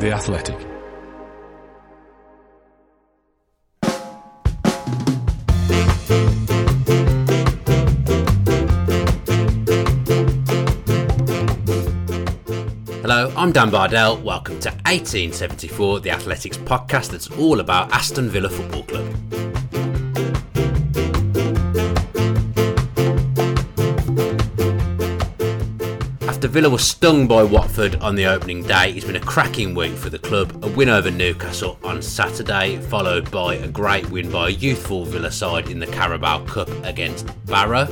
The Athletic. Hello, I'm Dan Bardell. Welcome to 1874, the Athletics podcast that's all about Aston Villa Football Club. Villa was stung by Watford on the opening day, it's been a cracking week for the club. A win over Newcastle on Saturday, followed by a great win by a youthful Villa side in the Carabao Cup against Barrow.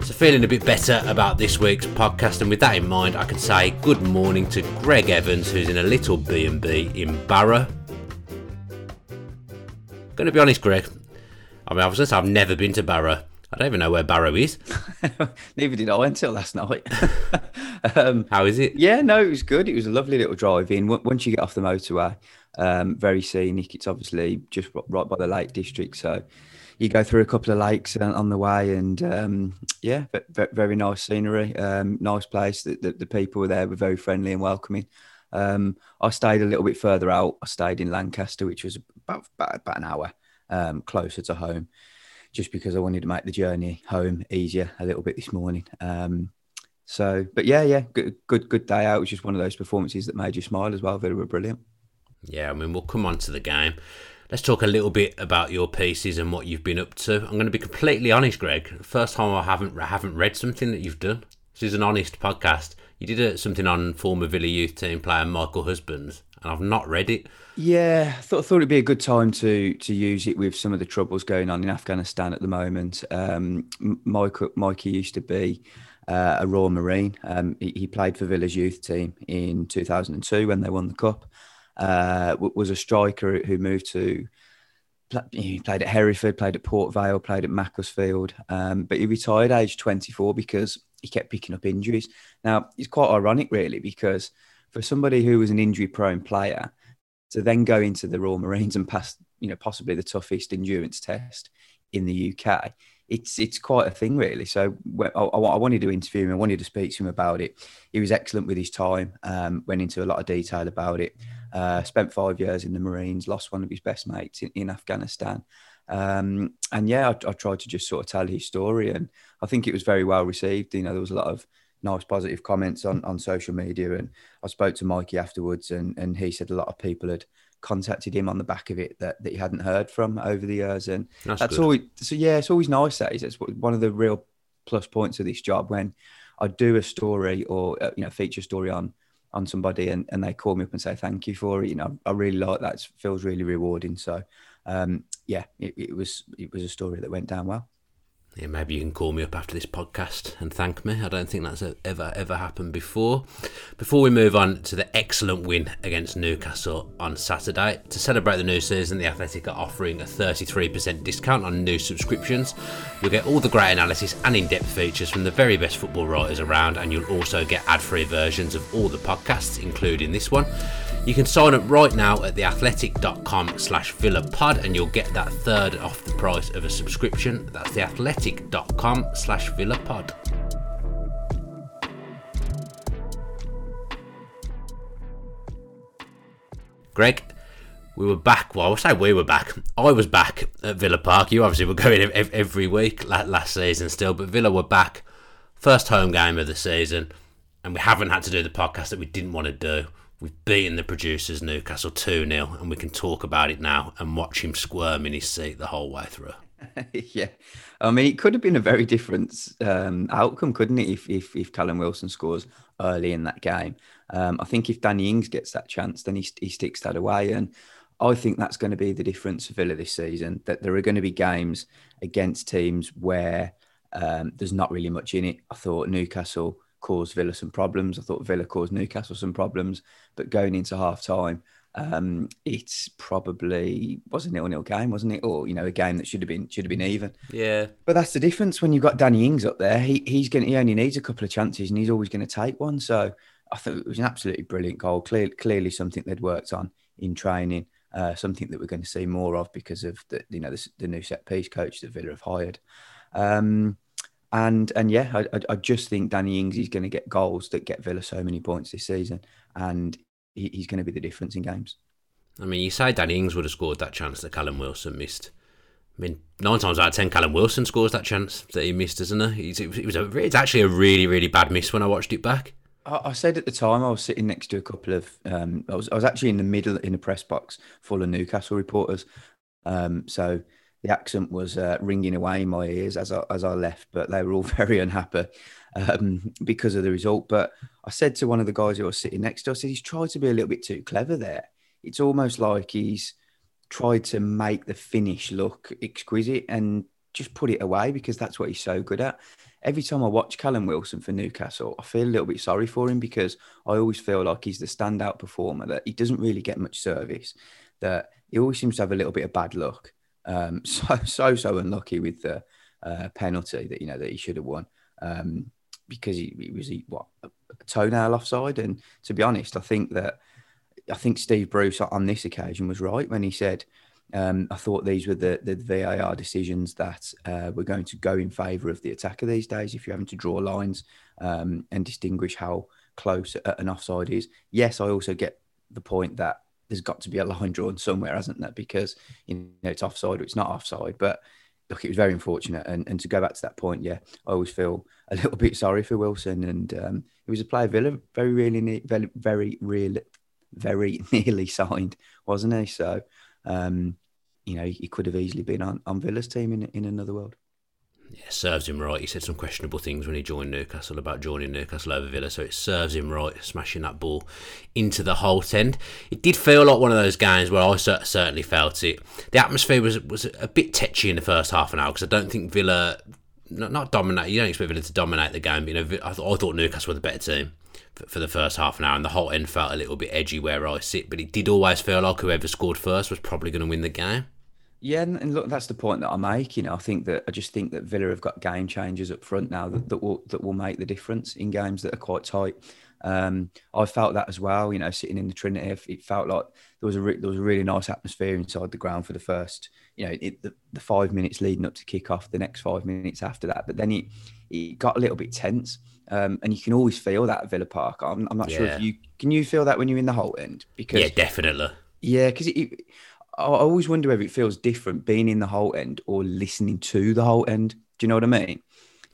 So feeling a bit better about this week's podcast, and with that in mind, I can say good morning to Greg Evans, who's in a little B and B in Barrow. Going to be honest, Greg. I mean, I was just I've never been to Barrow. I don't even know where Barrow is. Neither did I until last night. um, How is it? yeah, no, it was good. It was a lovely little drive in. Once you get off the motorway, um, very scenic. It's obviously just right by the Lake District, so you go through a couple of lakes on on the way, and um, yeah, ve- ve- very nice scenery, um, nice place. The, the, the people were there were very friendly and welcoming. Um, I stayed a little bit further out. I stayed in Lancaster, which was about about, about an hour um, closer to home, just because I wanted to make the journey home easier a little bit this morning. Um, so, but yeah, yeah, good, good, good day out. It was just one of those performances that made you smile as well. They were brilliant. Yeah, I mean, we'll come on to the game. Let's talk a little bit about your pieces and what you've been up to. I'm going to be completely honest, Greg. First time I haven't haven't read something that you've done. This is an honest podcast. You did a, something on former Villa youth team player Michael Husbands, and I've not read it. Yeah, I thought, thought it'd be a good time to to use it with some of the troubles going on in Afghanistan at the moment. Um, Mikey used to be uh, a Royal Marine. Um, he, he played for Villa's youth team in 2002 when they won the cup. Uh, was a striker who moved to. He played at Hereford, played at Port Vale, played at Macclesfield, um, but he retired age 24 because he kept picking up injuries. Now it's quite ironic, really, because for somebody who was an injury-prone player, to then go into the Royal Marines and pass, you know, possibly the toughest endurance test in the UK, it's it's quite a thing, really. So I, I wanted to interview him, I wanted to speak to him about it. He was excellent with his time, um, went into a lot of detail about it. Uh, spent five years in the Marines, lost one of his best mates in, in Afghanistan. Um, and yeah, I, I tried to just sort of tell his story, and I think it was very well received. You know, there was a lot of nice positive comments on, on social media, and I spoke to Mikey afterwards, and, and he said a lot of people had contacted him on the back of it that, that he hadn't heard from over the years, and That's, that's always so yeah, it's always nice. That is, it's one of the real plus points of this job when I do a story or uh, you know feature story on on somebody and, and they call me up and say thank you for it. You know, I really like that. It feels really rewarding. So um, yeah, it, it was it was a story that went down well. Yeah, maybe you can call me up after this podcast and thank me. I don't think that's ever ever happened before. Before we move on to the excellent win against Newcastle on Saturday, to celebrate the new season, the Athletic are offering a 33% discount on new subscriptions. You'll get all the great analysis and in-depth features from the very best football writers around, and you'll also get ad-free versions of all the podcasts, including this one. You can sign up right now at theathletic.com slash villapod and you'll get that third off the price of a subscription. That's theathletic.com slash villapod. Greg, we were back. Well, I say we were back. I was back at Villa Park. You obviously were going every week last season still, but Villa were back. First home game of the season, and we haven't had to do the podcast that we didn't want to do. We've beaten the producers Newcastle 2 0, and we can talk about it now and watch him squirm in his seat the whole way through. yeah, I mean, it could have been a very different um, outcome, couldn't it? If, if if Callum Wilson scores early in that game, um, I think if Danny Ings gets that chance, then he, he sticks that away, and I think that's going to be the difference for Villa this season. That there are going to be games against teams where um, there's not really much in it. I thought Newcastle caused Villa some problems. I thought Villa caused Newcastle some problems, but going into half time. Um, it's probably was a nil-nil game, wasn't it? Or you know, a game that should have been should have been even. Yeah. But that's the difference when you've got Danny Ings up there. He he's going he only needs a couple of chances and he's always going to take one. So I thought it was an absolutely brilliant goal. Clear, clearly something they'd worked on in training. Uh, something that we're going to see more of because of the you know the, the new set piece coach that Villa have hired. Um, and and yeah, I, I, just think Danny Ings is going to get goals that get Villa so many points this season. And he, he's going to be the difference in games. I mean, you say Danny Ings would have scored that chance that Callum Wilson missed. I mean, nine times out of ten, Callum Wilson scores that chance that he missed, isn't he? It was a, it's actually a really, really bad miss when I watched it back. I, I said at the time I was sitting next to a couple of. Um, I was I was actually in the middle in the press box full of Newcastle reporters. Um, so the accent was uh, ringing away in my ears as I, as I left, but they were all very unhappy um, because of the result. But I said to one of the guys who was sitting next to us, I said, he's tried to be a little bit too clever there. It's almost like he's tried to make the finish look exquisite and just put it away because that's what he's so good at. Every time I watch Callum Wilson for Newcastle, I feel a little bit sorry for him because I always feel like he's the standout performer that he doesn't really get much service, that he always seems to have a little bit of bad luck. Um, so so so unlucky with the uh, penalty that you know that he should have won um, because he, he was what a toenail offside. And to be honest, I think that I think Steve Bruce on this occasion was right when he said, um, I thought these were the, the VAR decisions that uh, were going to go in favour of the attacker these days. If you're having to draw lines um, and distinguish how close an offside is, yes, I also get the point that there's got to be a line drawn somewhere, hasn't there? Because you know it's offside or it's not offside. But look, it was very unfortunate. And, and to go back to that point, yeah, I always feel a little bit sorry for Wilson. And um, he was a player Villa very really very very really very nearly signed, wasn't he? So, um, you know, he could have easily been on, on Villa's team in, in another world. Yeah, serves him right. He said some questionable things when he joined Newcastle about joining Newcastle over Villa, so it serves him right, smashing that ball into the Holte end. It did feel like one of those games where I certainly felt it. The atmosphere was was a bit tetchy in the first half an hour because I don't think Villa, not, not dominate. You don't expect Villa to dominate the game. But, you know, I, th- I thought Newcastle were the better team for the first half an hour, and the Holte end felt a little bit edgy where I sit. But it did always feel like whoever scored first was probably going to win the game. Yeah, and look, that's the point that I make. You know, I think that I just think that Villa have got game changers up front now that, that will that will make the difference in games that are quite tight. Um, I felt that as well. You know, sitting in the Trinity, it felt like there was a re- there was a really nice atmosphere inside the ground for the first, you know, it, the, the five minutes leading up to kick off, the next five minutes after that. But then it it got a little bit tense. Um, and you can always feel that at Villa Park. I'm, I'm not yeah. sure if you can you feel that when you're in the Holte end because yeah, definitely. Yeah, because I always wonder whether it feels different being in the Holte end or listening to the Holte end. Do you know what I mean?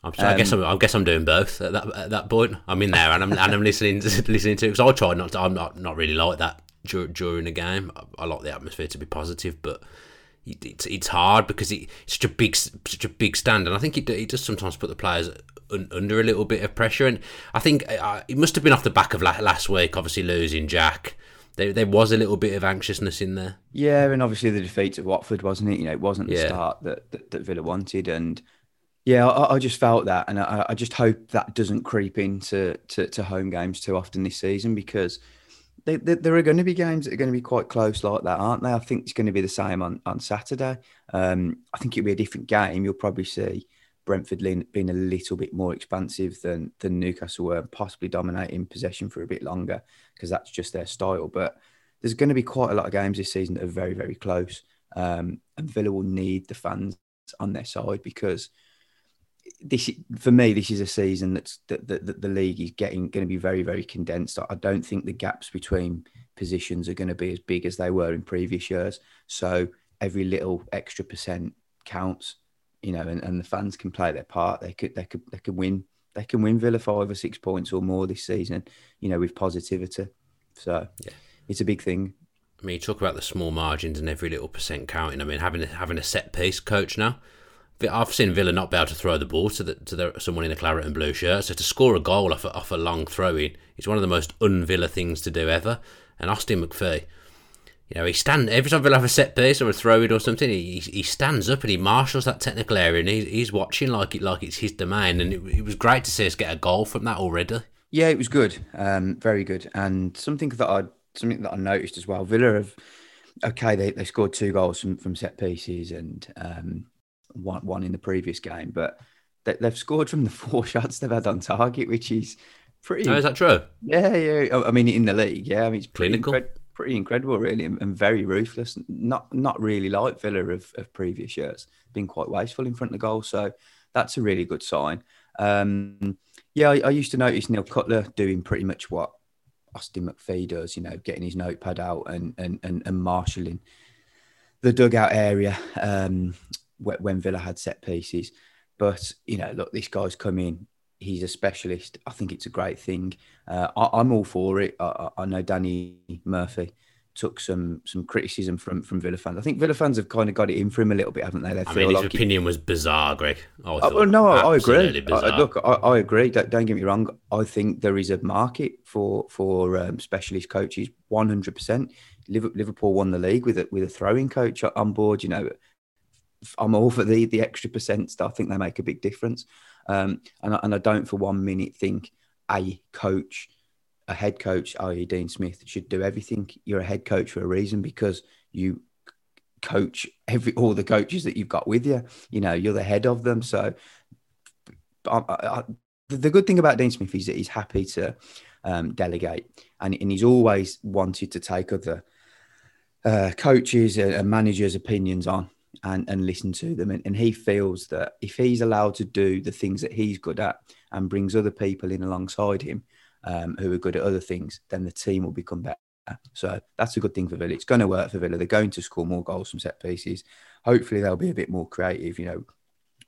I'm, um, I guess I'm, I guess I'm doing both at that at that point. I'm in there and I'm and I'm listening to, listening to it because I try not to. I'm not not really like that during the game. I, I like the atmosphere to be positive, but it's, it's hard because it's such a big such a big stand, and I think it, it does sometimes put the players un, under a little bit of pressure. And I think uh, it must have been off the back of last week, obviously losing Jack. There, there was a little bit of anxiousness in there. Yeah, and obviously the defeat at Watford, wasn't it? You know, it wasn't the yeah. start that, that, that Villa wanted, and yeah, I, I, just felt that, and I, I, just hope that doesn't creep into to, to home games too often this season because they, they, there are going to be games that are going to be quite close like that, aren't they? I think it's going to be the same on, on Saturday. Um, I think it'll be a different game. You'll probably see Brentford being a little bit more expansive than, than Newcastle were, possibly dominating possession for a bit longer because that's just their style. But there's going to be quite a lot of games this season that are very, very close. Um, and Villa will need the fans on their side because – this for me, this is a season that's that, that, that the league is getting going to be very very condensed. I don't think the gaps between positions are going to be as big as they were in previous years. So every little extra percent counts, you know, and, and the fans can play their part. They could they could they could win they can win Villa five or six points or more this season, you know, with positivity. So yeah. it's a big thing. I mean, you talk about the small margins and every little percent counting. I mean, having a, having a set piece coach now I've seen Villa not be able to throw the ball to the, to the, someone in a claret and blue shirt. So to score a goal off a, off a long throw in is one of the most un-Villa things to do ever. And Austin McPhee, you know, he stand every time Villa have a set piece or a throw in or something, he, he stands up and he marshals that technical area and he, he's watching like it like it's his domain. And it, it was great to see us get a goal from that already. Yeah, it was good, um, very good, and something that I something that I noticed as well. Villa have okay, they, they scored two goals from, from set pieces and um, one, one in the previous game, but they, have scored from the four shots they've had on target, which is pretty. Oh, is that true? Yeah, yeah. I mean, in the league, yeah. I mean, it's pretty clinical. Incred- pretty incredible, really, and, and, very ruthless. Not not really like Villa of, of previous years, been quite wasteful in front of the goal. So that's a really good sign. Um, yeah, I, I, used to notice Neil Cutler doing pretty much what Austin McPhee does, you know, getting his notepad out and and and, and marshalling the dugout area um, when Villa had set pieces. But you know, look, this guy's come in. He's a specialist. I think it's a great thing. Uh, I, am all for it. I, I, know Danny Murphy took some some criticism from from Villa fans. I think Villa fans have kind of got it in for him a little bit, haven't they? they I mean, his like opinion it... was bizarre, Greg. I oh, no, I, agree. I, look, I, I, agree. Don't, don't, get me wrong. I think there is a market for for um, specialist coaches. One hundred percent. Liverpool won the league with a, with a throwing coach on board. You know, I'm all for the the extra percent. I think they make a big difference. Um, and I, and I don't for one minute think a coach, a head coach, i.e. Dean Smith, should do everything. You're a head coach for a reason because you coach every all the coaches that you've got with you. You know, you're the head of them. So I, I, the good thing about Dean Smith is that he's happy to um, delegate, and, and he's always wanted to take other uh, coaches and managers' opinions on and, and listen to them. And, and, he feels that if he's allowed to do the things that he's good at and brings other people in alongside him um, who are good at other things, then the team will become better. So that's a good thing for Villa. It's going to work for Villa. They're going to score more goals from set pieces. Hopefully, they'll be a bit more creative. You know,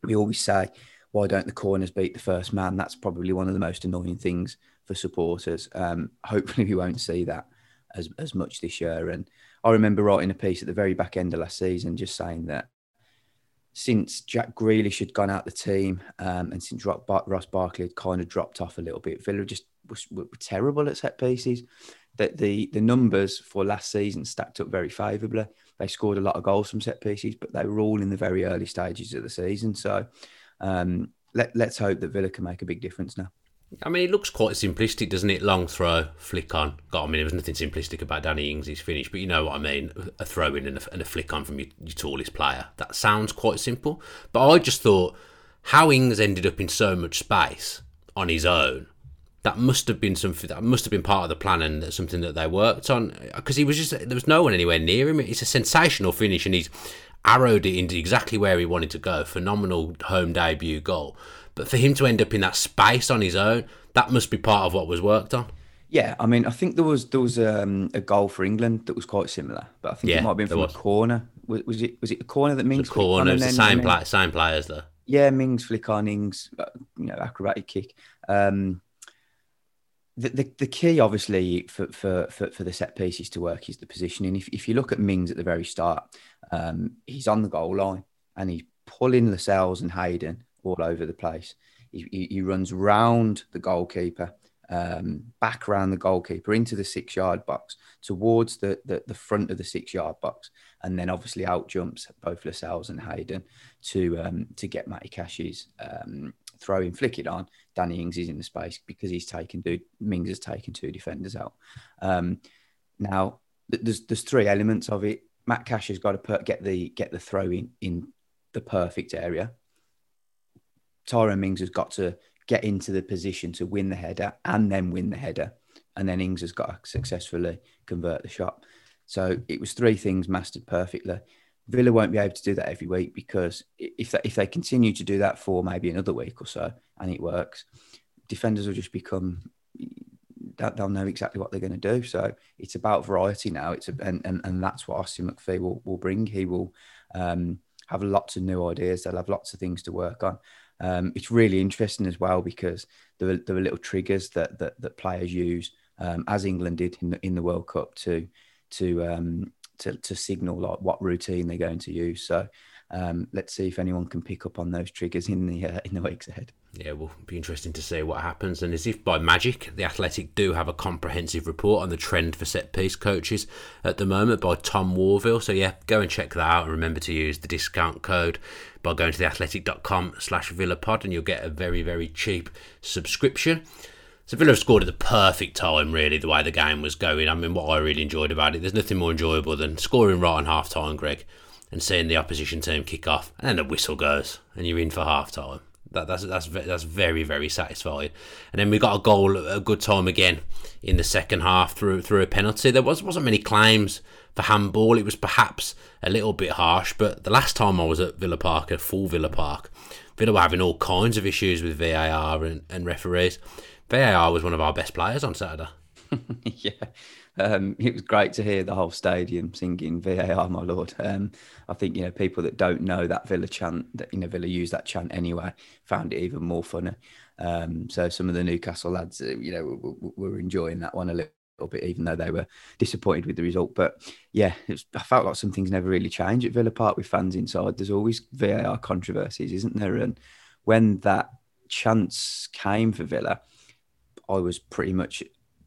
we always say, why don't the corners beat the first man? That's probably one of the most annoying things for supporters. Um, hopefully, we won't see that as, as much this year. And I remember writing a piece at the very back end of last season just saying that since Jack Grealish had gone out the team um, and since Ross Barkley had kind of dropped off a little bit, Villa just was, were terrible at set pieces. That the the numbers for last season stacked up very favourably. They scored a lot of goals from set pieces, but they were all in the very early stages of the season. So um, let, let's hope that Villa can make a big difference now. I mean, it looks quite simplistic, doesn't it? Long throw, flick on. God, I mean, there was nothing simplistic about Danny Ings' finish, but you know what I mean. A throw in and a, and a flick on from your, your, tallest player. That sounds quite simple. But I just thought how Ings ended up in so much space on his own. That must have been something. That must have been part of the plan and something that they worked on. Because he was just there was no one anywhere near him. It's a sensational finish, and he's arrowed it into exactly where he wanted to go. Phenomenal home debut goal. But for him to end up in that space on his own, that must be part of what was worked on. Yeah, I mean, I think there was there was um, a goal for England that was quite similar, but I think yeah, it might have been from a corner. Was, was, it was it a corner that Mings? The corner, was the same play, same players though. Yeah, Mings flick on Ings, uh, you know, acrobatic kick. Um, the, the, the key, obviously, for, for, for, for, the set pieces to work is the positioning. If, if you look at Mings at the very start, um, he's on the goal line and he's pulling Lascelles and Hayden all over the place. He, he, he runs round the goalkeeper, um, back around the goalkeeper into the six yard box, towards the, the, the, front of the six yard box, and then obviously out jumps both Lascelles and Hayden to um, to get Matty Cash's um, throwing flick it on. Danny Ings is in the space because he's taken two, Mings has taken two defenders out. Um, now there's there's three elements of it. Matt Cash has got to put, get the get the throw in in the perfect area Tyrone Mings has got to get into the position to win the header and then win the header. And then Ings has got to successfully convert the shot. So it was three things mastered perfectly. Villa won't be able to do that every week because if they, if they continue to do that for maybe another week or so and it works, defenders will just become they'll know exactly what they're going to do. So it's about variety now. It's a, and, and and that's what Austin McPhee will, will bring. He will um, have lots of new ideas. They'll have lots of things to work on. Um, it's really interesting as well because there are, there are little triggers that that, that players use, um, as England did in the, in the World Cup to to um, to, to signal like what routine they're going to use. So um, let's see if anyone can pick up on those triggers in the uh, in the weeks ahead. Yeah, will be interesting to see what happens. And as if by magic, the Athletic do have a comprehensive report on the trend for set piece coaches at the moment by Tom Worville. So yeah, go and check that out and remember to use the discount code by going to theathletic.com slash villapod and you'll get a very, very cheap subscription. So Villa have scored at the perfect time, really, the way the game was going. I mean, what I really enjoyed about it, there's nothing more enjoyable than scoring right on half time, Greg, and seeing the opposition team kick off, and then the whistle goes, and you're in for half time. That, that's that's that's very very satisfying. And then we got a goal a good time again in the second half through through a penalty. There was wasn't many claims for handball. It was perhaps a little bit harsh, but the last time I was at Villa Park, at full Villa Park, Villa were having all kinds of issues with VAR and, and referees. VAR was one of our best players on Saturday. yeah, um, it was great to hear the whole stadium singing VAR, my lord. Um, I think you know people that don't know that Villa chant, that you know Villa use that chant anyway, found it even more funny. Um, so some of the Newcastle lads, uh, you know, were, were enjoying that one a little bit, even though they were disappointed with the result. But yeah, was, I felt like some things never really change at Villa Park with fans inside. There's always VAR controversies, isn't there? And when that chance came for Villa, I was pretty much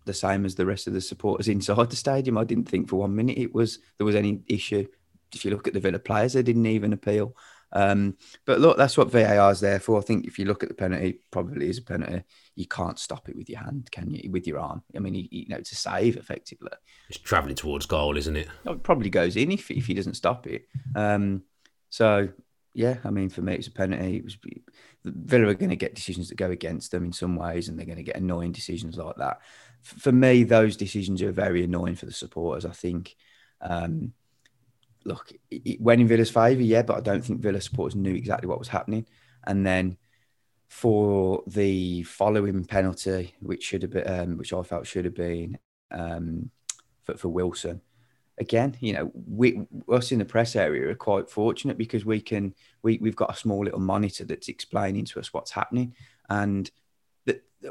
the same as the rest of the supporters inside the stadium. I didn't think for one minute it was there was any issue. If you look at the Villa players, they didn't even appeal. Um, but look, that's what VAR is there for. I think if you look at the penalty, probably is a penalty. You can't stop it with your hand, can you? With your arm. I mean, you, you know, it's a save effectively. It's travelling towards goal, isn't it? It probably goes in if if he doesn't stop it. Um, so yeah, I mean, for me, it's a penalty. It was Villa are going to get decisions that go against them in some ways, and they're going to get annoying decisions like that for me, those decisions are very annoying for the supporters. I think, um, look, it went in Villa's favour, yeah, but I don't think Villa supporters knew exactly what was happening. And then for the following penalty, which should have been, um, which I felt should have been um, for, for Wilson, again, you know, we us in the press area are quite fortunate because we can we we've got a small little monitor that's explaining to us what's happening, and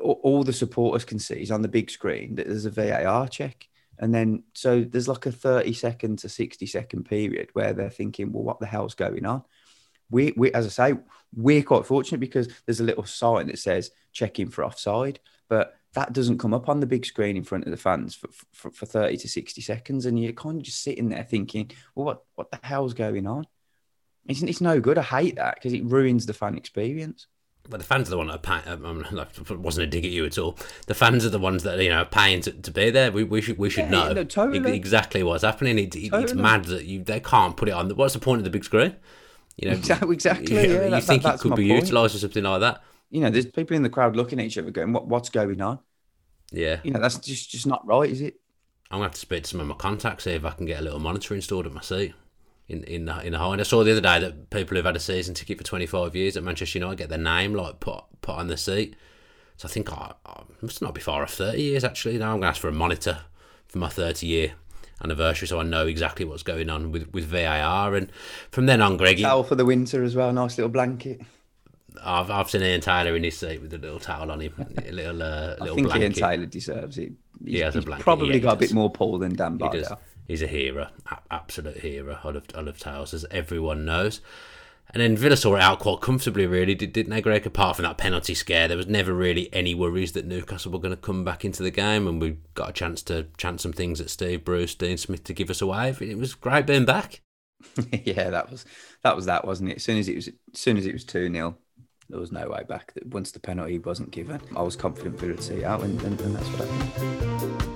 all the supporters can see is on the big screen that there's a VAR check. And then, so there's like a 30 second to 60 second period where they're thinking, well, what the hell's going on? We, we, as I say, we're quite fortunate because there's a little sign that says checking for offside, but that doesn't come up on the big screen in front of the fans for, for, for 30 to 60 seconds. And you're kind of just sitting there thinking, well, what, what the hell's going on? It's, it's no good. I hate that because it ruins the fan experience but the fans are the one that are paying. Um, wasn't a dig at you at all. The fans are the ones that you know are paying to, to be there. We, we should we should yeah, know no, totally. exactly what's happening. It, it, totally. It's mad that you they can't put it on. What's the point of the big screen? You know exactly. exactly you, yeah, you that, think that, it could be utilised or something like that. You know, there's people in the crowd looking at each other, going, "What what's going on?" Yeah, you know, that's just just not right, is it? I'm gonna have to speak to some of my contacts see if I can get a little monitor installed at my seat in in the, in the high. And I saw the other day that people who've had a season ticket for 25 years at Manchester United get their name like put put on the seat. So I think I, I must not be far off 30 years actually. Now I'm gonna ask for a monitor for my 30 year anniversary, so I know exactly what's going on with with VAR. And from then on, Greg, towel for the winter as well, nice little blanket. I've, I've seen Ian Taylor in his seat with a little towel on him, a little uh, little blanket. I think blanket. Ian Taylor deserves it. He's, he has a blanket. Probably yeah, got a bit more pull than Dan Bardell he's a hero, absolute hero. I love, I love Towers, as everyone knows. And then Villa saw it out quite comfortably, really, didn't they, Greg? Apart from that penalty scare, there was never really any worries that Newcastle were going to come back into the game, and we got a chance to chance some things at Steve Bruce, Dean Smith to give us a wave. It was great being back. yeah, that was that was that, wasn't it? As soon as it was, as soon as it was two 0 there was no way back. Once the penalty wasn't given, I was confident Villa would see out, and, and, and that's what happened.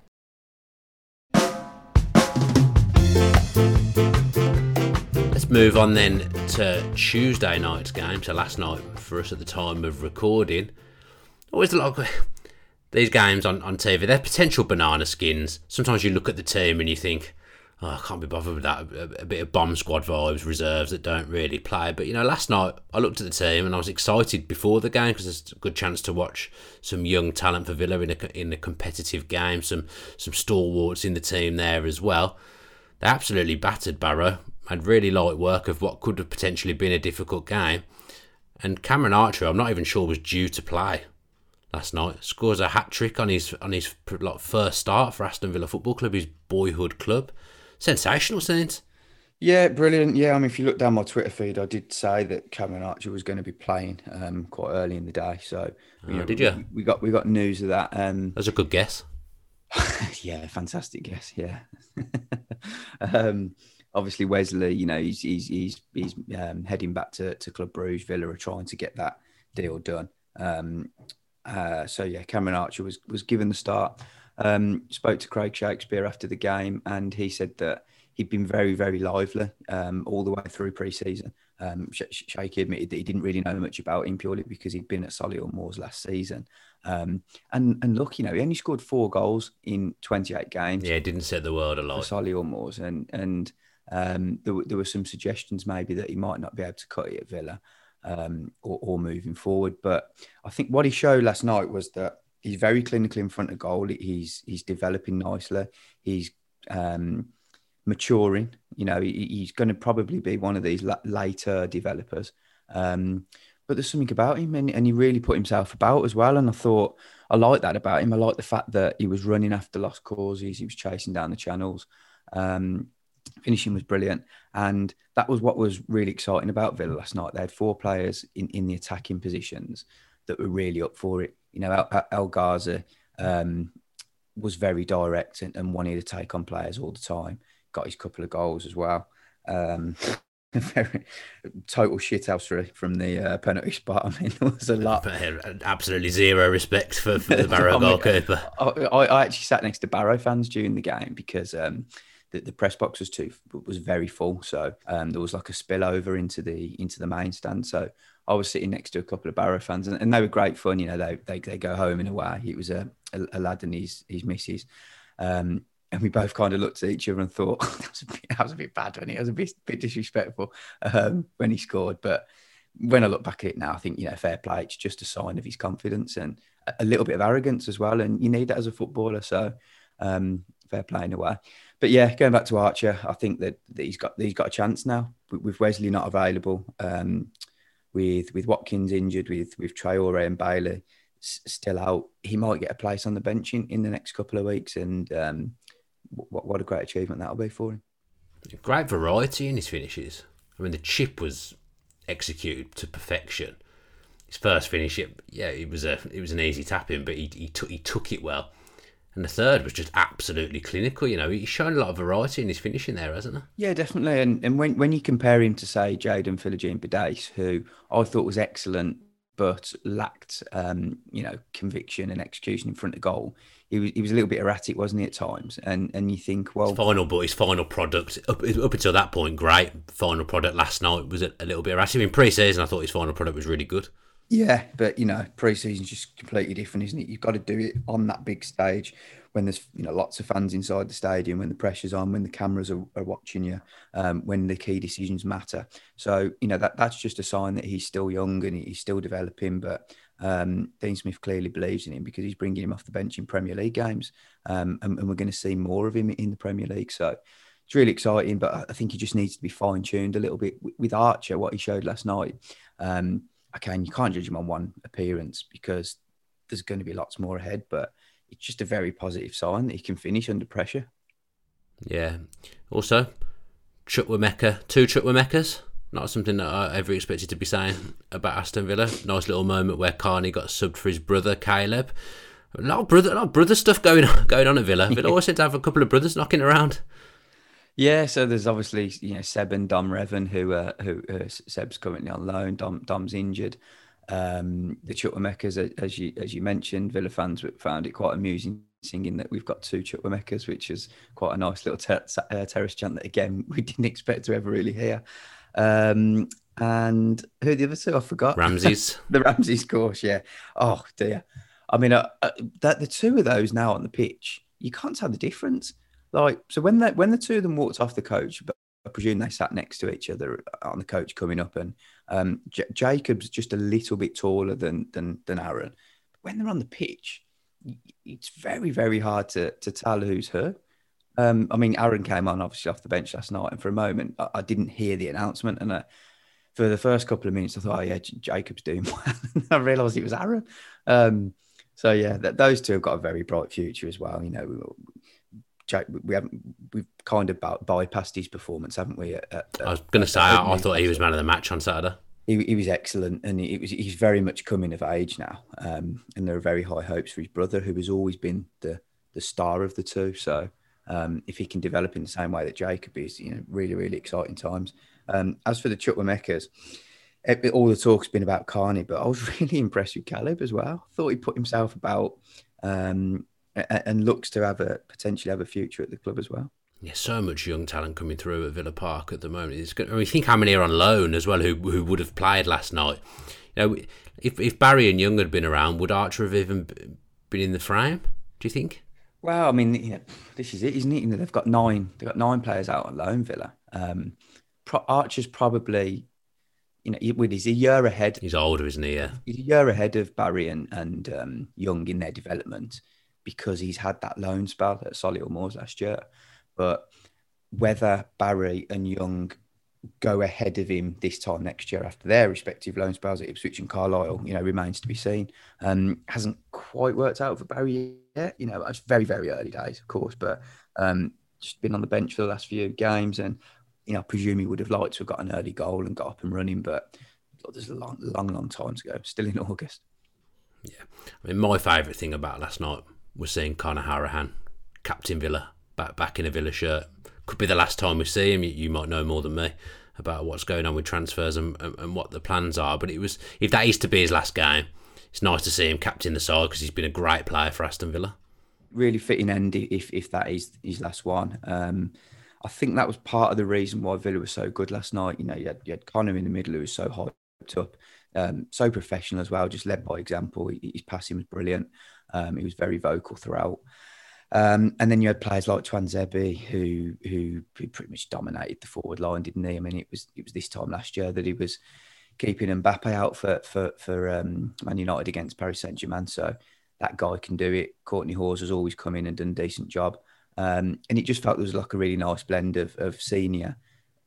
Move on then to Tuesday night's game. So last night for us at the time of recording. Always a lot of these games on, on TV. They're potential banana skins. Sometimes you look at the team and you think, oh, I can't be bothered with that. A, a, bit of bomb squad vibes, reserves that don't really play. But you know, last night I looked at the team and I was excited before the game because it's a good chance to watch some young talent for Villa in a in a competitive game. Some some stalwarts in the team there as well. They absolutely battered Barrow had really light work of what could have potentially been a difficult game. And Cameron Archer, I'm not even sure was due to play. last night. Scores a hat trick on his on his like first start for Aston Villa Football Club, his boyhood club. Sensational, Saints. Yeah, brilliant. Yeah, I mean, if you look down my Twitter feed, I did say that Cameron Archer was going to be playing um, quite early in the day. So, you oh, know, did you? We, we, got we got news of that. Um, That's a good guess. yeah, fantastic guess. Yeah. um, obviously, Wesley, you know, he's he's he's, he's um, heading back to, to Club Bruges. Villa are trying to get that deal done. Um, uh, so yeah, Cameron Archer was was given the start. Um, spoke to Craig Shakespeare after the game, and he said that he'd been very, very lively um, all the way through pre-season. Um, Shaky admitted that he didn't really know much about him purely because he'd been at Solihull Moors last season. Um, and and look, you know, he only scored four goals in 28 games. Yeah, didn't set the world alight. Solihull Moors, and and um, there, there were some suggestions maybe that he might not be able to cut it at Villa um, or, or moving forward. But I think what he showed last night was that he's very clinical in front of goal. He's he's developing nicely. He's um, maturing. You know, he, he's going to probably be one of these later developers. Um, but there's something about him, and, and he really put himself about as well. And I thought I like that about him. I like the fact that he was running after lost causes. He was chasing down the channels. Um, finishing was brilliant, and that was what was really exciting about Villa last night. They had four players in, in the attacking positions that were really up for it. You know, El, El Ghazi um, was very direct and, and wanted to take on players all the time got his couple of goals as well. Um, very total shithouse from the uh, penalty spot. I mean, there was a lot. Absolutely zero respect for, for the Barrow goalkeeper. I, I, actually sat next to Barrow fans during the game because um, the, the, press box was too was very full, so um, there was like a spillover into the into the main stand. So I was sitting next to a couple of Barrow fans, and, and they were great fun. You know, they, they they go home in a way. It was a, a, a lad and his his missus. Um, and we both kind of looked at each other and thought that, was a bit, that was a bit bad when he was a bit, bit disrespectful um, when he scored. But when I look back at it now, I think you know, fair play. It's just a sign of his confidence and a little bit of arrogance as well, and you need that as a footballer. So um, fair play in a way. But yeah, going back to Archer, I think that, that he's got he's got a chance now with Wesley not available, um, with with Watkins injured, with with Traore and Bailey still out. He might get a place on the bench in, in the next couple of weeks, and um, what, what a great achievement that'll be for him. Great variety in his finishes. I mean, the chip was executed to perfection. His first finish, it, yeah, it was a it was an easy tapping, but he, he took he took it well. And the third was just absolutely clinical. You know, he's shown a lot of variety in his finishing there, hasn't he? Yeah, definitely. And and when, when you compare him to say Jaden Philogene-Bidace, who I thought was excellent but lacked um, you know conviction and execution in front of goal, he was he was a little bit erratic, wasn't he, at times? And and you think, well, his final, but his final product up, up until that point, great. Final product last night was a, a little bit erratic. In pre-season, I thought his final product was really good. Yeah, but you know, pre-season's just completely different, isn't it? You've got to do it on that big stage when there's you know lots of fans inside the stadium, when the pressure's on, when the cameras are, are watching you, um, when the key decisions matter. So you know that that's just a sign that he's still young and he's still developing. But um, Dean Smith clearly believes in him because he's bringing him off the bench in Premier League games, um, and, and, we're going to see more of him in the Premier League. So it's really exciting, but I think he just needs to be fine tuned a little bit with Archer. What he showed last night, um, okay, and you can't judge him on one appearance because there's going to be lots more ahead, but it's just a very positive sign that he can finish under pressure. Yeah. Also, Chukwuemeka, two Chukwuemekas not something that I ever expected to be saying about Aston Villa. Nice little moment where Carney got subbed for his brother Caleb. A lot of brother, a lot of brother stuff going on, going on at Villa. Villa always seem to have a couple of brothers knocking around. Yeah, so there's obviously you know Seb and Dom Revan who uh, who uh, Seb's currently on loan. Dom Dom's injured. Um, the Chukwuemekas, as you as you mentioned, Villa fans found it quite amusing singing that we've got two Chukwuemekas, which is quite a nice little ter- uh, terrace chant that again we didn't expect to ever really hear. Um, and who the other two? I forgot. Ramseys. the Ramseys course, yeah. Oh dear. I mean, uh, uh, that the two of those now on the pitch, you can't tell the difference. Like, so when that when the two of them walked off the coach, but I presume they sat next to each other on the coach coming up, and um, J- Jacob's just a little bit taller than than than Aaron. But when they're on the pitch, it's very very hard to to tell who's who. Um, I mean, Aaron came on obviously off the bench last night, and for a moment I, I didn't hear the announcement, and uh, for the first couple of minutes I thought, oh yeah, J- Jacob's doing well. I realised it was Aaron. Um, so yeah, th- those two have got a very bright future as well. You know, we, we haven't we've kind of bypassed his performance, haven't we? At, at, I was going to say, I, I thought he was man of the match on Saturday. He, he was excellent, and he, was he's very much coming of age now. Um, and there are very high hopes for his brother, who has always been the the star of the two. So um, if he can develop in the same way that Jacob is, you know, really really exciting times. Um, as for the Chukwuemekas, all the talk's been about Carney, but I was really impressed with Caleb as well. Thought he put himself about um, and looks to have a potentially have a future at the club as well. Yeah, so much young talent coming through at Villa Park at the moment. It's good. I mean, think how many are on loan as well who who would have played last night. You know, if if Barry and Young had been around, would Archer have even been in the frame? Do you think? Well, I mean, you know, this is it, isn't it? You know, they've got nine. They've got nine players out on loan. Villa. Um, Pro- Archer's probably, you know, he's a year ahead. He's older, isn't he? Yeah. He's a year ahead of Barry and and um, Young in their development because he's had that loan spell at Solihull Moors last year. But whether Barry and Young go ahead of him this time next year after their respective loan spells at Ipswich and Carlisle, you know, remains to be seen. Um, hasn't quite worked out for Barry yet. You know, it's very, very early days, of course, but um, just been on the bench for the last few games, and you know, I presume he would have liked to have got an early goal and got up and running, but there's a long, long, long time to go. Still in August. Yeah, I mean, my favourite thing about last night was seeing Conor Hourihane, captain Villa, back back in a Villa shirt. Could be the last time we see him. You, you might know more than me about what's going on with transfers and, and, and, what the plans are. But it was if that is to be his last game, it's nice to see him captain the side because he's been a great player for Aston Villa. Really fitting end if if that is his last one. Um, I think that was part of the reason why Villa was so good last night. You know, you had, you had Conor in the middle who was so hyped up, um, so professional as well, just led by example. His passing was brilliant. Um, he was very vocal throughout. Um, and then you had players like Tuanzebe who, who who pretty much dominated the forward line, didn't he? I mean, it was it was this time last year that he was keeping Mbappe out for for for um, Man United against Paris Saint Germain. So that guy can do it. Kortney Hause has always come in and done a decent job, um, and it just felt there was like a really nice blend of of senior,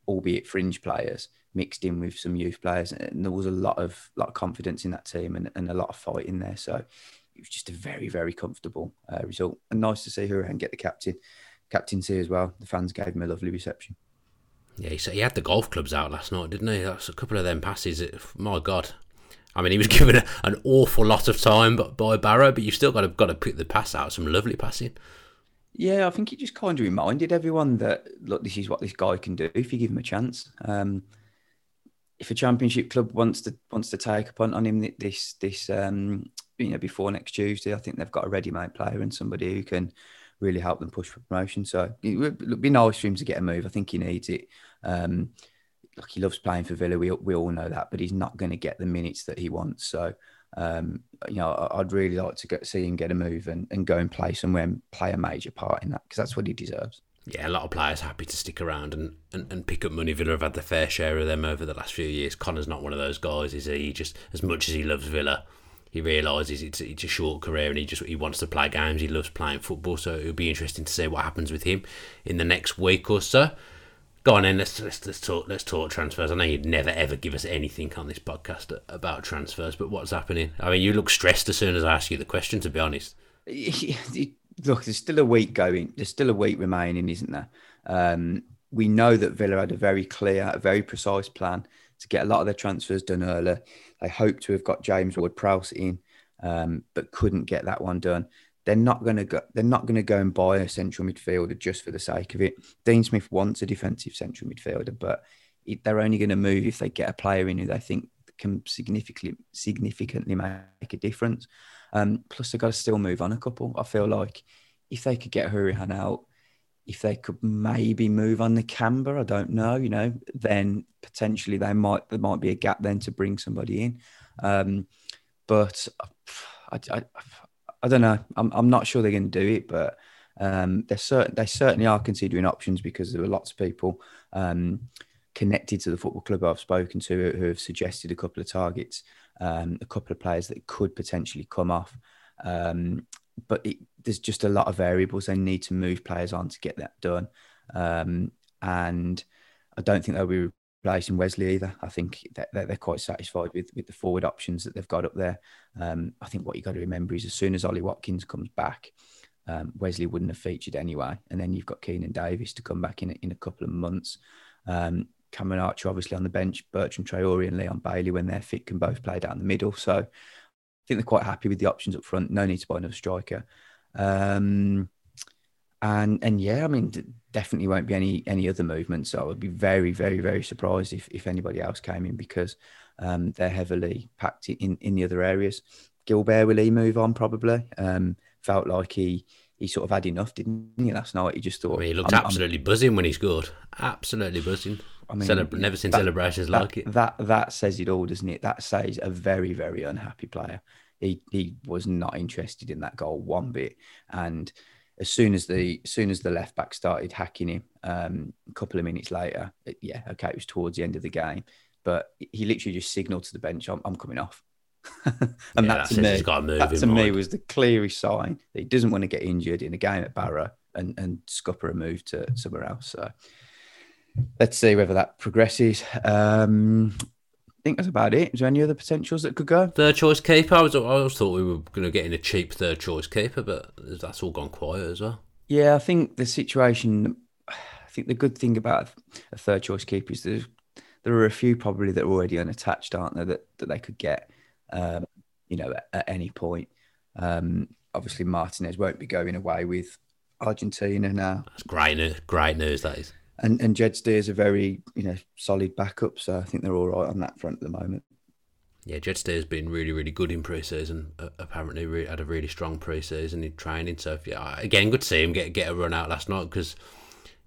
albeit fringe players mixed in with some youth players, and there was a lot of lot of confidence in that team and, and a lot of fight in there. So it was just a very, very comfortable uh, result. And nice to see Hourihane get the captain captaincy as well. The fans gave him a lovely reception. Yeah, he, he had the golf clubs out last night, didn't he? That's a couple of them passes. My God. I mean, he was given a, an awful lot of time by Barrow, but you've still got to got to put the pass out. Some lovely passing. Yeah, I think he just kind of reminded everyone that look, this is what this guy can do if you give him a chance. Um, if a championship club wants to wants to take a punt on him this this um, you know before next Tuesday. I think they've got a ready-made player and somebody who can really help them push for promotion. So it would be nice for him to get a move. I think he needs it. Um, like he loves playing for Villa. We we all know that, but he's not going to get the minutes that he wants. So um, you know, I'd really like to get, see him get a move and, and go and play somewhere and play a major part in that because that's what he deserves. Yeah, a lot of players happy to stick around and, and, and pick up money. Villa have had the fair share of them over the last few years. Conor's not one of those guys, is he? Just as much as he loves Villa, he realises it's, it's a short career and he just he wants to play games. He loves playing football, so it'll be interesting to see what happens with him in the next week or so. Go on then, let's, let's, let's talk let's talk transfers. I know you'd never ever give us anything on this podcast about transfers, but what's happening? I mean, you look stressed as soon as I ask you the question. To be honest, look, there's still a week going. There's still a week remaining, isn't there? Um, we know that Villa had a very clear, a very precise plan to get a lot of their transfers done earlier. They hope to have got James Ward-Prowse in, um, but couldn't get that one done. They're not going to go. They're not going to go and buy a central midfielder just for the sake of it. Dean Smith wants a defensive central midfielder, but it, they're only going to move if they get a player in who they think can significantly significantly make a difference. Um, plus, they've got to still move on a couple. I feel like if they could get Hourihane out, if they could maybe move on Nakamba, I don't know, you know, then potentially they might there might be a gap then to bring somebody in. Um, but I, I, I, don't know. I'm, I'm not sure they're going to do it, but um, they're certain they certainly are considering options because there are lots of people um, connected to the football club I've spoken to who have suggested a couple of targets, um, a couple of players that could potentially come off. Um, but it, there's just a lot of variables. They need to move players on to get that done. Um, and I don't think they'll be replacing Wesley either. I think that they're, quite satisfied with with the forward options that they've got up there. Um, I think what you got to remember is as soon as Ollie Watkins comes back, um, Wesley wouldn't have featured anyway, and then you've got Keinan Davis to come back in in a couple of months. Um, Cameron Archer obviously on the bench, Bertrand Traore and Leon Bailey when they're fit can both play down the middle. So I think they're quite happy with the options up front. No need to buy another striker. Um, and and yeah, I mean, definitely won't be any any other movement. So I would be very, very, very surprised if if anybody else came in because um, they're heavily packed in in the other areas. Gilbert will he move on probably? Um, felt like he he sort of had enough, didn't he? Last night he just thought. I mean, he looked I'm, absolutely I'm, buzzing when he scored. Absolutely buzzing. I mean, Celebra- never seen that, celebrations that, like it. That that says it all, doesn't it? That says a very very unhappy player. He he was not interested in that goal one bit, and as soon as the as soon as the left back started hacking him, um, a couple of minutes later, it, yeah, okay, it was towards the end of the game, but he literally just signalled to the bench, "I'm, I'm coming off." and yeah, that, to me, that to me was the clearest sign that he doesn't want to get injured in a game at Barrow and and scupper a move to somewhere else. So let's see whether that progresses. Um, think that's about it. Is there any other potentials that could go? Third choice keeper. I was I always thought we were going to get in a cheap third choice keeper, but that's all gone quiet as well. Yeah, I think the situation. I think the good thing about a third choice keeper is there there are a few probably that are already unattached, aren't there? That that they could get, um, you know, at, at any point. Um, obviously, Martinez won't be going away with Argentina now. That's great news. Great news. That is and and Jed Steer's a very you know solid backup, so I think they're all right on that front at the moment. Yeah, Jed Steer's been really really good in pre-season. Uh, apparently, re- had a really strong pre-season in training. So yeah, again, good to see him get get a run out last night because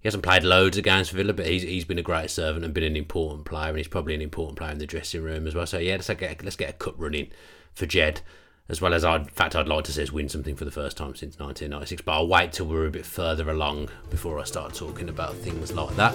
he hasn't played loads of games for Villa, but he's he's been a great servant and been an important player, and he's probably an important player in the dressing room as well. So yeah, let's get let's get a cut running for Jed as well as I'd, in fact I'd like to see us win something for the first time since 1996 but I'll wait till we're a bit further along before I start talking about things like that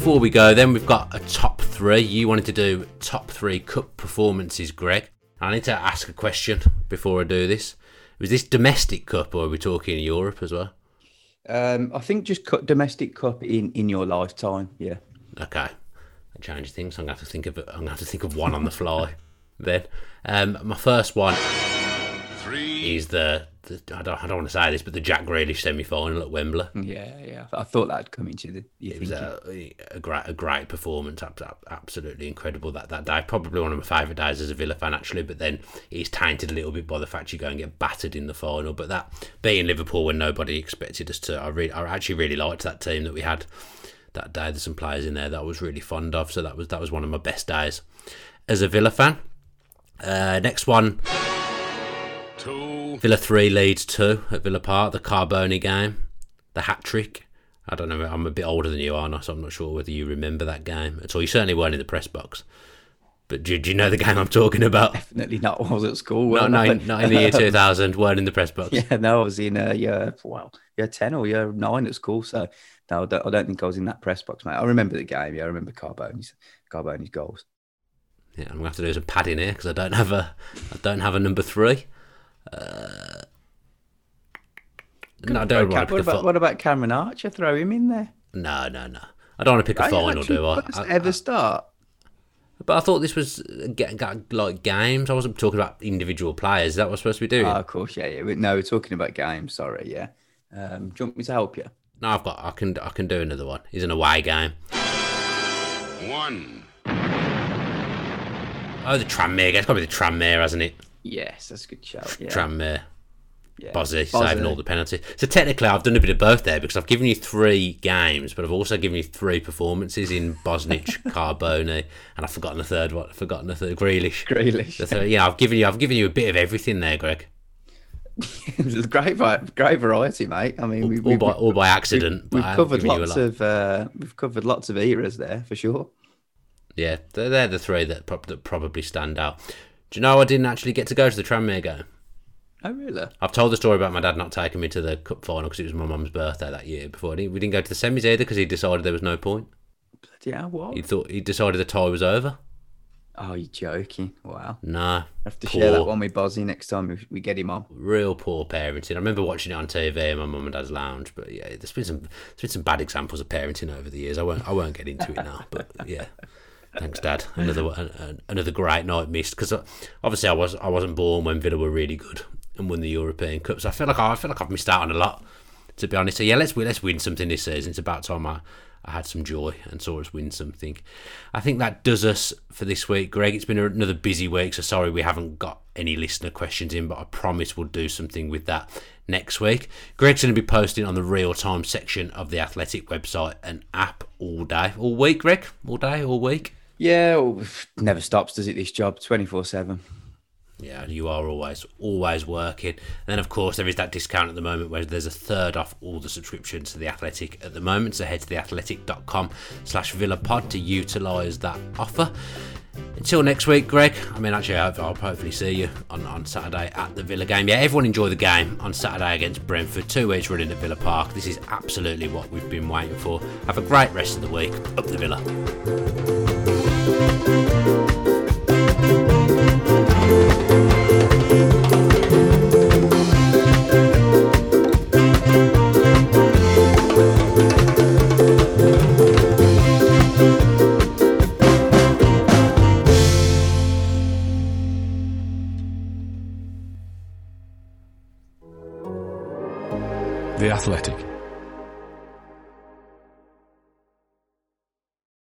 Before we go, then we've got a top three. You wanted to do top three cup performances, Greg. I need to ask a question before I do this. Was this domestic cup, or are we talking Europe as well? Um, I think just cut domestic cup in in your lifetime. Yeah. Okay. That changes things. I'm gonna have to think of. I'm gonna have to think of one on the fly. then, um, my first one Three. is the the, I don't, I don't want to say this, but the Jack Grealish semi final at Wembley. Yeah, yeah. I thought that'd come into the. It was a, a, great, a great performance. Absolutely incredible that that day. Probably one of my favourite days as a Villa fan, actually. But then it's tainted a little bit by the fact you go and get battered in the final. But that being Liverpool when nobody expected us to, I really, I actually really liked that team that we had that day. There's some players in there that I was really fond of. So that was that was one of my best days as a Villa fan. Uh, next one. Villa 3 leads 2 at Villa Park, the Carbone game, the hat trick. I don't know, I'm a bit older than you are, so I'm not sure whether you remember that game at all. You certainly weren't in the press box. But do, do you know the game I'm talking about? Definitely not. I was at school. No, no, not in the year 2000, weren't in the press box. Yeah, no, I was in uh, year, well, year 10 or year 9 at school. So, no, I don't, I don't think I was in that press box, mate. I remember the game. Yeah, I remember Carbone's, Carbone's goals. Yeah, I'm going to have to do some padding here because I don't have a, I don't have a number three. Uh, no, I don't want to pick what, about, what about Cameron Archer? Throw him in there. No, no, no. I don't want to pick a final, do I? I ever start? But I thought this was getting like games. I wasn't talking about individual players. Is that what we're supposed to be doing? Oh, of course, yeah, yeah. No, we're talking about games. Sorry, yeah. Um, do you want me to help you? No, I've got. I can. I can do another one. It's an away game. One. Oh, the Tranmere. It's got to be the Tranmere, hasn't it? Yes, that's a good shout. Yeah. Tranmere. Yeah. Bozzy Bozzy. saving all the penalties. So technically, I've done a bit of both there because I've given you three games, but I've also given you three performances in Bosnich, Carbone, and I've forgotten the third one. I've forgotten the third, Grealish. Grealish. The third, yeah, I've given you, I've given you a bit of everything there, Greg. it was a great, great variety, mate. I mean, we, All we, by, all by accident. we've, we've covered given you a lots lot. of uh, we've covered lots of eras there for sure. Yeah, they're, they're the three that, prob- that probably stand out. Do you know I didn't actually get to go to the Tranmere game? Oh, really? I've told the story about my dad not taking me to the cup final because it was my mum's birthday that year. Before we didn't go to the semis either because he decided there was no point. Bloody hell, what? He thought he decided the tie was over. Oh, you're joking. Wow. No, have to share that one with Bozzy next time we, we get him on. real poor parenting. I remember watching it on TV in my mum and dad's lounge, but yeah, there's been some there's been some bad examples of parenting over the years. I won't I won't get into it now, but yeah. Thanks, Dad. Another an- an- another great night missed because uh, obviously I was I wasn't born when Villa were really good and won the European Cup. So I feel like I, I feel like I've missed out on a lot. To be honest, so yeah, let's let's win something this season. It's about time I, I had some joy and saw us win something. I think that does us for this week, Greg. It's been another busy week, so sorry we haven't got any listener questions in, but I promise we'll do something with that next week. Greg's going to be posting on the real time section of the Athletic website and app all day, all week. Greg, all day, all week. Yeah, well, never stops, does it? This job, twenty four seven. Yeah, you are always always working. And then of course there is that discount at the moment where there's a third off all the subscriptions to the Athletic at the moment. So head to theathletic.com slash villapod to utilise that offer. Until next week, Greg. I mean, actually, I'll, I'll hopefully see you on, on Saturday at the Villa game. Yeah, everyone enjoy the game on Saturday against Brentford. Two weeks running at Villa Park. This is absolutely what we've been waiting for. Have a great rest of the week. Up the Villa. Athletic.